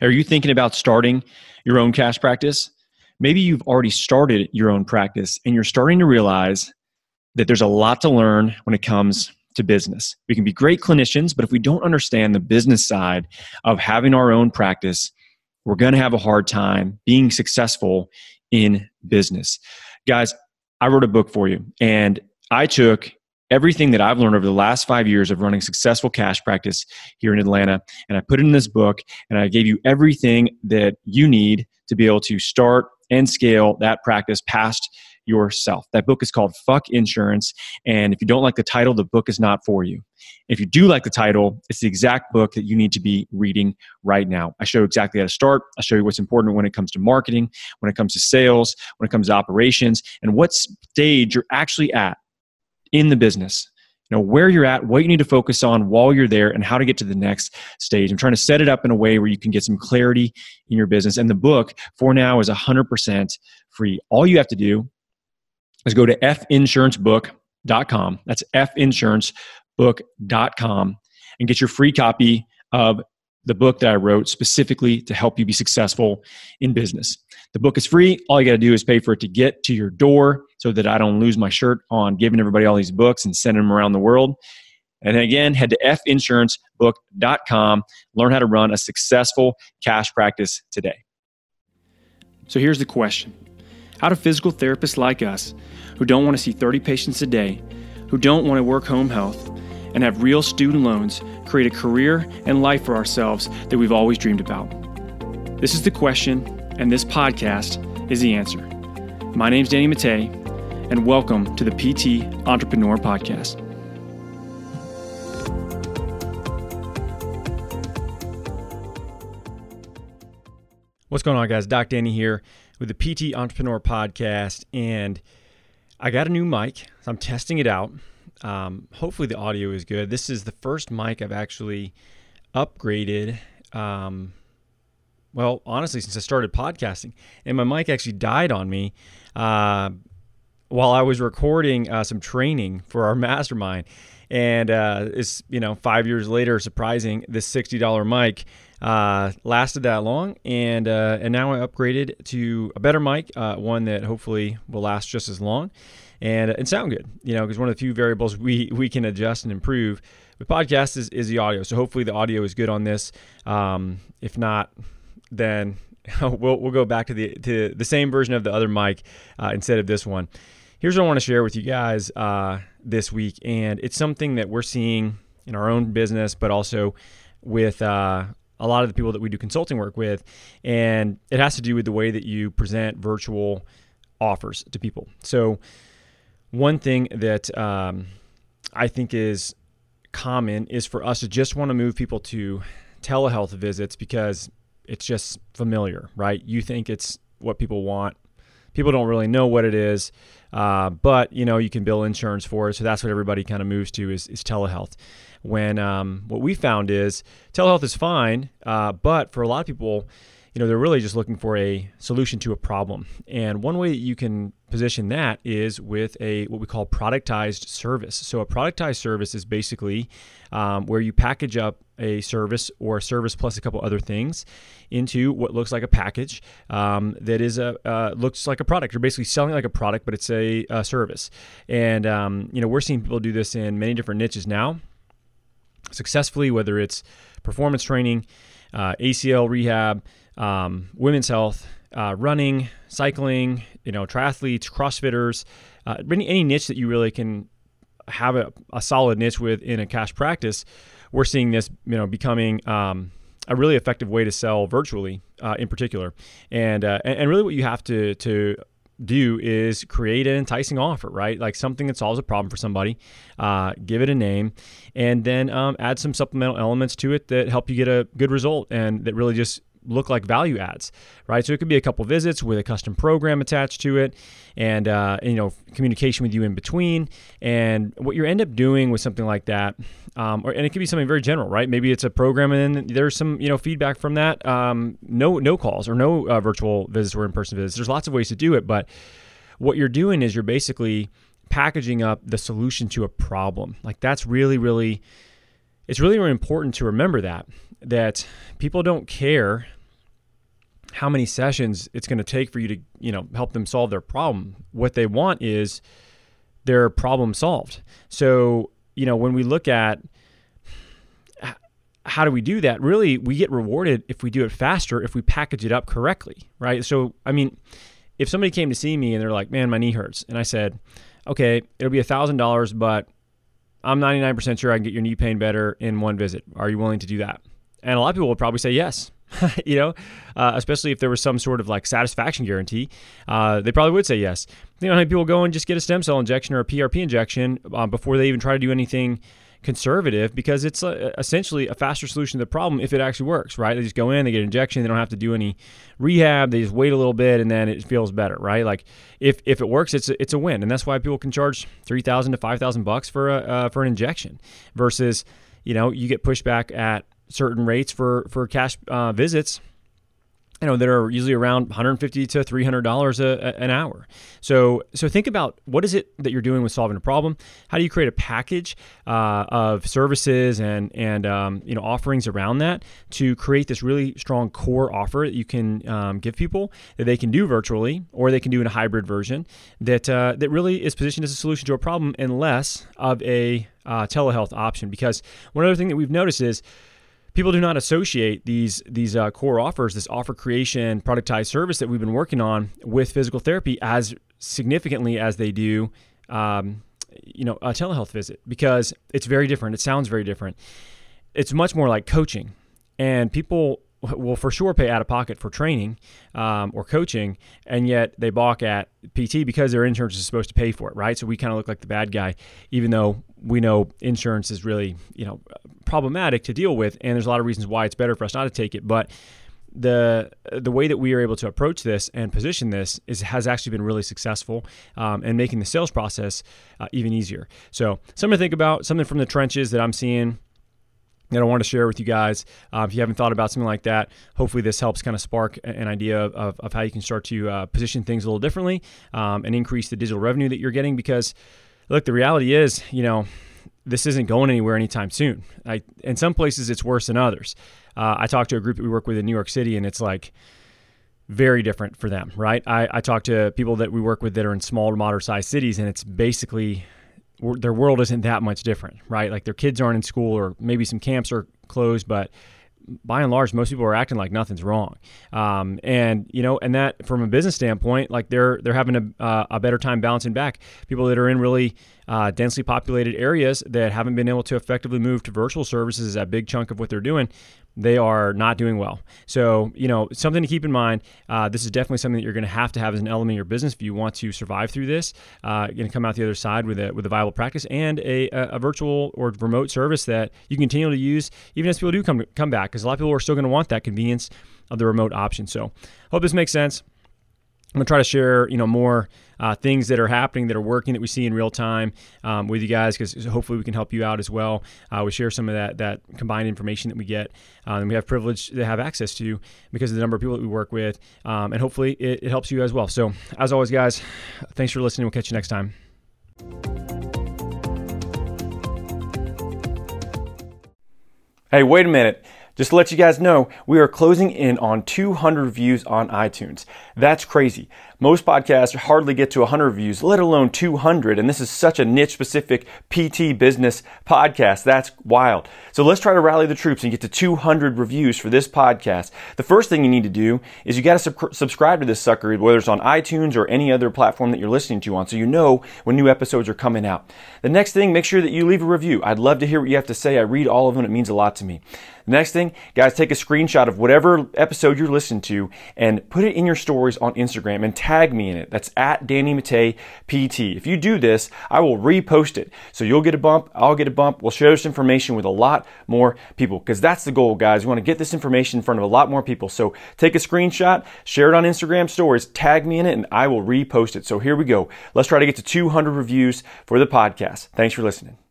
Are you thinking about starting your own cash practice? Maybe you've already started your own practice and you're starting to realize that there's a lot to learn when it comes to business. We can be great clinicians, but if we don't understand the business side of having our own practice, we're going to have a hard time being successful in business. Guys, I wrote a book for you and I took everything that I've learned over the last five years of running successful cash practice here in Atlanta, and I put it in this book, and I gave you everything that you need to be able to start and scale that practice past yourself. That book is called Fuck Insurance. And if you don't like the title, the book is not for you. If you do like the title, it's the exact book that you need to be reading right now. I show exactly how to start. I show you what's important when it comes to marketing, when it comes to sales, when it comes to operations, and what stage you're actually at in the business you know where you're at what you need to focus on while you're there and how to get to the next stage i'm trying to set it up in a way where you can get some clarity in your business and the book for now is 100% free all you have to do is go to finsurancebook.com. That's finsurancebook.com and get your free copy of the book that I wrote specifically to help you be successful in business. The book is free. All you got to do is pay for it to get to your door so that I don't lose my shirt on giving everybody all these books and sending them around the world. And again, head to finsurancebook.com. Learn how to run a successful cash practice today. So here's the question How do physical therapists like us who don't want to see 30 patients a day, who don't want to work home health, and have real student loans create a career and life for ourselves that we've always dreamed about? This is the question, and this podcast is the answer. My name is Danny Matta, and welcome to the PT Entrepreneur Podcast. What's going on, guys? Doc Danny here with the PT Entrepreneur Podcast, and I got a new mic. So I'm testing it out. Um, hopefully, the audio is good. This is the first mic I've actually upgraded. Um, well, honestly, since I started podcasting, and my mic actually died on me uh, while I was recording uh, some training for our mastermind. And uh, it's you know five years later, surprising this sixty dollar mic uh, lasted that long, and uh, and now I upgraded to a better mic, uh, one that hopefully will last just as long, and and sound good. You know, because one of the few variables we we can adjust and improve with podcasts is, is the audio. So hopefully the audio is good on this. Um, if not, then we'll we'll go back to the to the same version of the other mic uh, instead of this one. Here's what I want to share with you guys uh, this week, and it's something that we're seeing in our own business, but also with uh, a lot of the people that we do consulting work with. And it has to do with the way that you present virtual offers to people. So, one thing that um, I think is common is for us to just want to move people to telehealth visits because it's just familiar, right? You think it's what people want. People don't really know what it is, uh, but you know you can bill insurance for it, so that's what everybody kind of moves to is, is telehealth when um, what we found is telehealth is fine, uh, but for a lot of people, you know, they're really just looking for a solution to a problem. And one way that you can position that is with a what we call productized service. So a productized service is basically um, where you package up a service or a service plus a couple other things into what looks like a package um, that is a uh, looks like a product. You're basically selling like a product, but it's a, a service. And um, you know, we're seeing people do this in many different niches now successfully, whether it's performance training, uh, ACL rehab, um, women's health, uh, running, cycling, you know, triathletes, CrossFitters, uh, any, any niche that you really can have a, a, solid niche with in a cash practice, we're seeing this, you know, becoming um, a really effective way to sell virtually, uh, in particular, and, uh, and really what you have to to do is create an enticing offer, right? Like something that solves a problem for somebody, uh, give it a name, and then um, add some supplemental elements to it that help you get a good result and that really just look like value adds, right? So it could be a couple visits with a custom program attached to it, and uh, you know communication with you in between. And what you end up doing with something like that, um, or and it could be something very general, right? Maybe it's a program, and then there's some you know feedback from that. Um, no no calls or no uh, virtual visits or in person visits. There's lots of ways to do it, but what you're doing is you're basically packaging up the solution to a problem. Like that's really really it's really, really important to remember that that people don't care how many sessions it's going to take for you to, you know, help them solve their problem. What they want is their problem solved. So, you know, when we look at how do we do that? Really, we get rewarded if we do it faster, if we package it up correctly, right? So, I mean, if somebody came to see me and they're like, man, my knee hurts, and I said, okay, it'll be a $1,000, but I'm 99% sure I can get your knee pain better in one visit. Are you willing to do that? And a lot of people will probably say yes. you know, uh, especially if there was some sort of like satisfaction guarantee, uh, they probably would say yes. You know, how people go and just get a stem cell injection or a PRP injection uh, before they even try to do anything conservative because it's uh, essentially a faster solution to the problem if it actually works, right? They just go in, they get an injection, they don't have to do any rehab, they just wait a little bit and then it feels better, right? Like if, if it works, it's a, it's a win, and that's why people can charge three thousand to five thousand bucks for a uh, for an injection versus you know you get pushback at certain rates for for cash uh, visits you know that are usually around 150 to 300 dollars an hour. So so think about what is it that you're doing with solving a problem? How do you create a package uh, of services and and um, you know offerings around that to create this really strong core offer that you can um, give people that they can do virtually or they can do in a hybrid version that uh, that really is positioned as a solution to a problem and less of a uh, telehealth option? Because one other thing that we've noticed is people do not associate these these uh, core offers, this offer creation productized service that we've been working on with physical therapy as significantly as they do, um, you know, a telehealth visit because it's very different. It sounds very different. It's much more like coaching, and people will for sure pay out of pocket for training um, or coaching, and yet they balk at PT because their insurance is supposed to pay for it, right? So we kind of look like the bad guy, even though we know insurance is really you know problematic to deal with, and there's a lot of reasons why it's better for us not to take it, but the the way that we are able to approach this and position this is has actually been really successful um, and making the sales process uh, even easier. So something to think about, something from the trenches that I'm seeing that I want to share with you guys. Uh, if you haven't thought about something like that, hopefully this helps kind of spark an idea of, of how you can start to uh, position things a little differently um, and increase the digital revenue that you're getting. Because, look, the reality is, you know, this isn't going anywhere anytime soon. I, in some places, it's worse than others. Uh, I talked to a group that we work with in New York City, and it's like very different for them, right? I, I talk to people that we work with that are in small to moderate sized cities, and it's basically their world isn't that much different, right? Like their kids aren't in school, or maybe some camps are closed, but by and large, most people are acting like nothing's wrong. Um, and you know, and that from a business standpoint, like they're they're having a, uh, a better time bouncing back. People that are in really uh, densely populated areas that haven't been able to effectively move to virtual services is a big chunk of what they're doing they are not doing well. So, you know, something to keep in mind. Uh, this is definitely something that you're going to have to have as an element of your business if you want to survive through this. Uh, to come out the other side with a with a viable practice and a, a virtual or remote service that you continue to use even as people do come come back because a lot of people are still going to want that convenience of the remote option. So, hope this makes sense. I'm gonna try to share, you know, more uh, things that are happening that are working that we see in real time um, with you guys because hopefully we can help you out as well. Uh, we share some of that that combined information that we get uh, and we have privilege to have access to because of the number of people that we work with, um, and hopefully it, it helps you as well. So as always, guys, thanks for listening. We'll catch you next time. Hey, wait a minute. Just to let you guys know, we are closing in on 200 views on iTunes. That's crazy. Most podcasts hardly get to 100 views, let alone 200. And this is such a niche specific PT business podcast. That's wild. So let's try to rally the troops and get to 200 reviews for this podcast. The first thing you need to do is you got to sub- subscribe to this sucker, whether it's on iTunes or any other platform that you're listening to on, so you know when new episodes are coming out. The next thing, make sure that you leave a review. I'd love to hear what you have to say. I read all of them. It means a lot to me. The next thing, guys, take a screenshot of whatever episode you're listening to and put it in your stories on Instagram and tag me in it. That's at Danny Matta PT. If you do this, I will repost it. So you'll get a bump, I'll get a bump. We'll share this information with a lot more people because that's the goal, guys. We want to get this information in front of a lot more people. So take a screenshot, share it on Instagram stories, tag me in it, and I will repost it. So here we go. Let's try to get to 200 reviews for the podcast. Thanks for listening.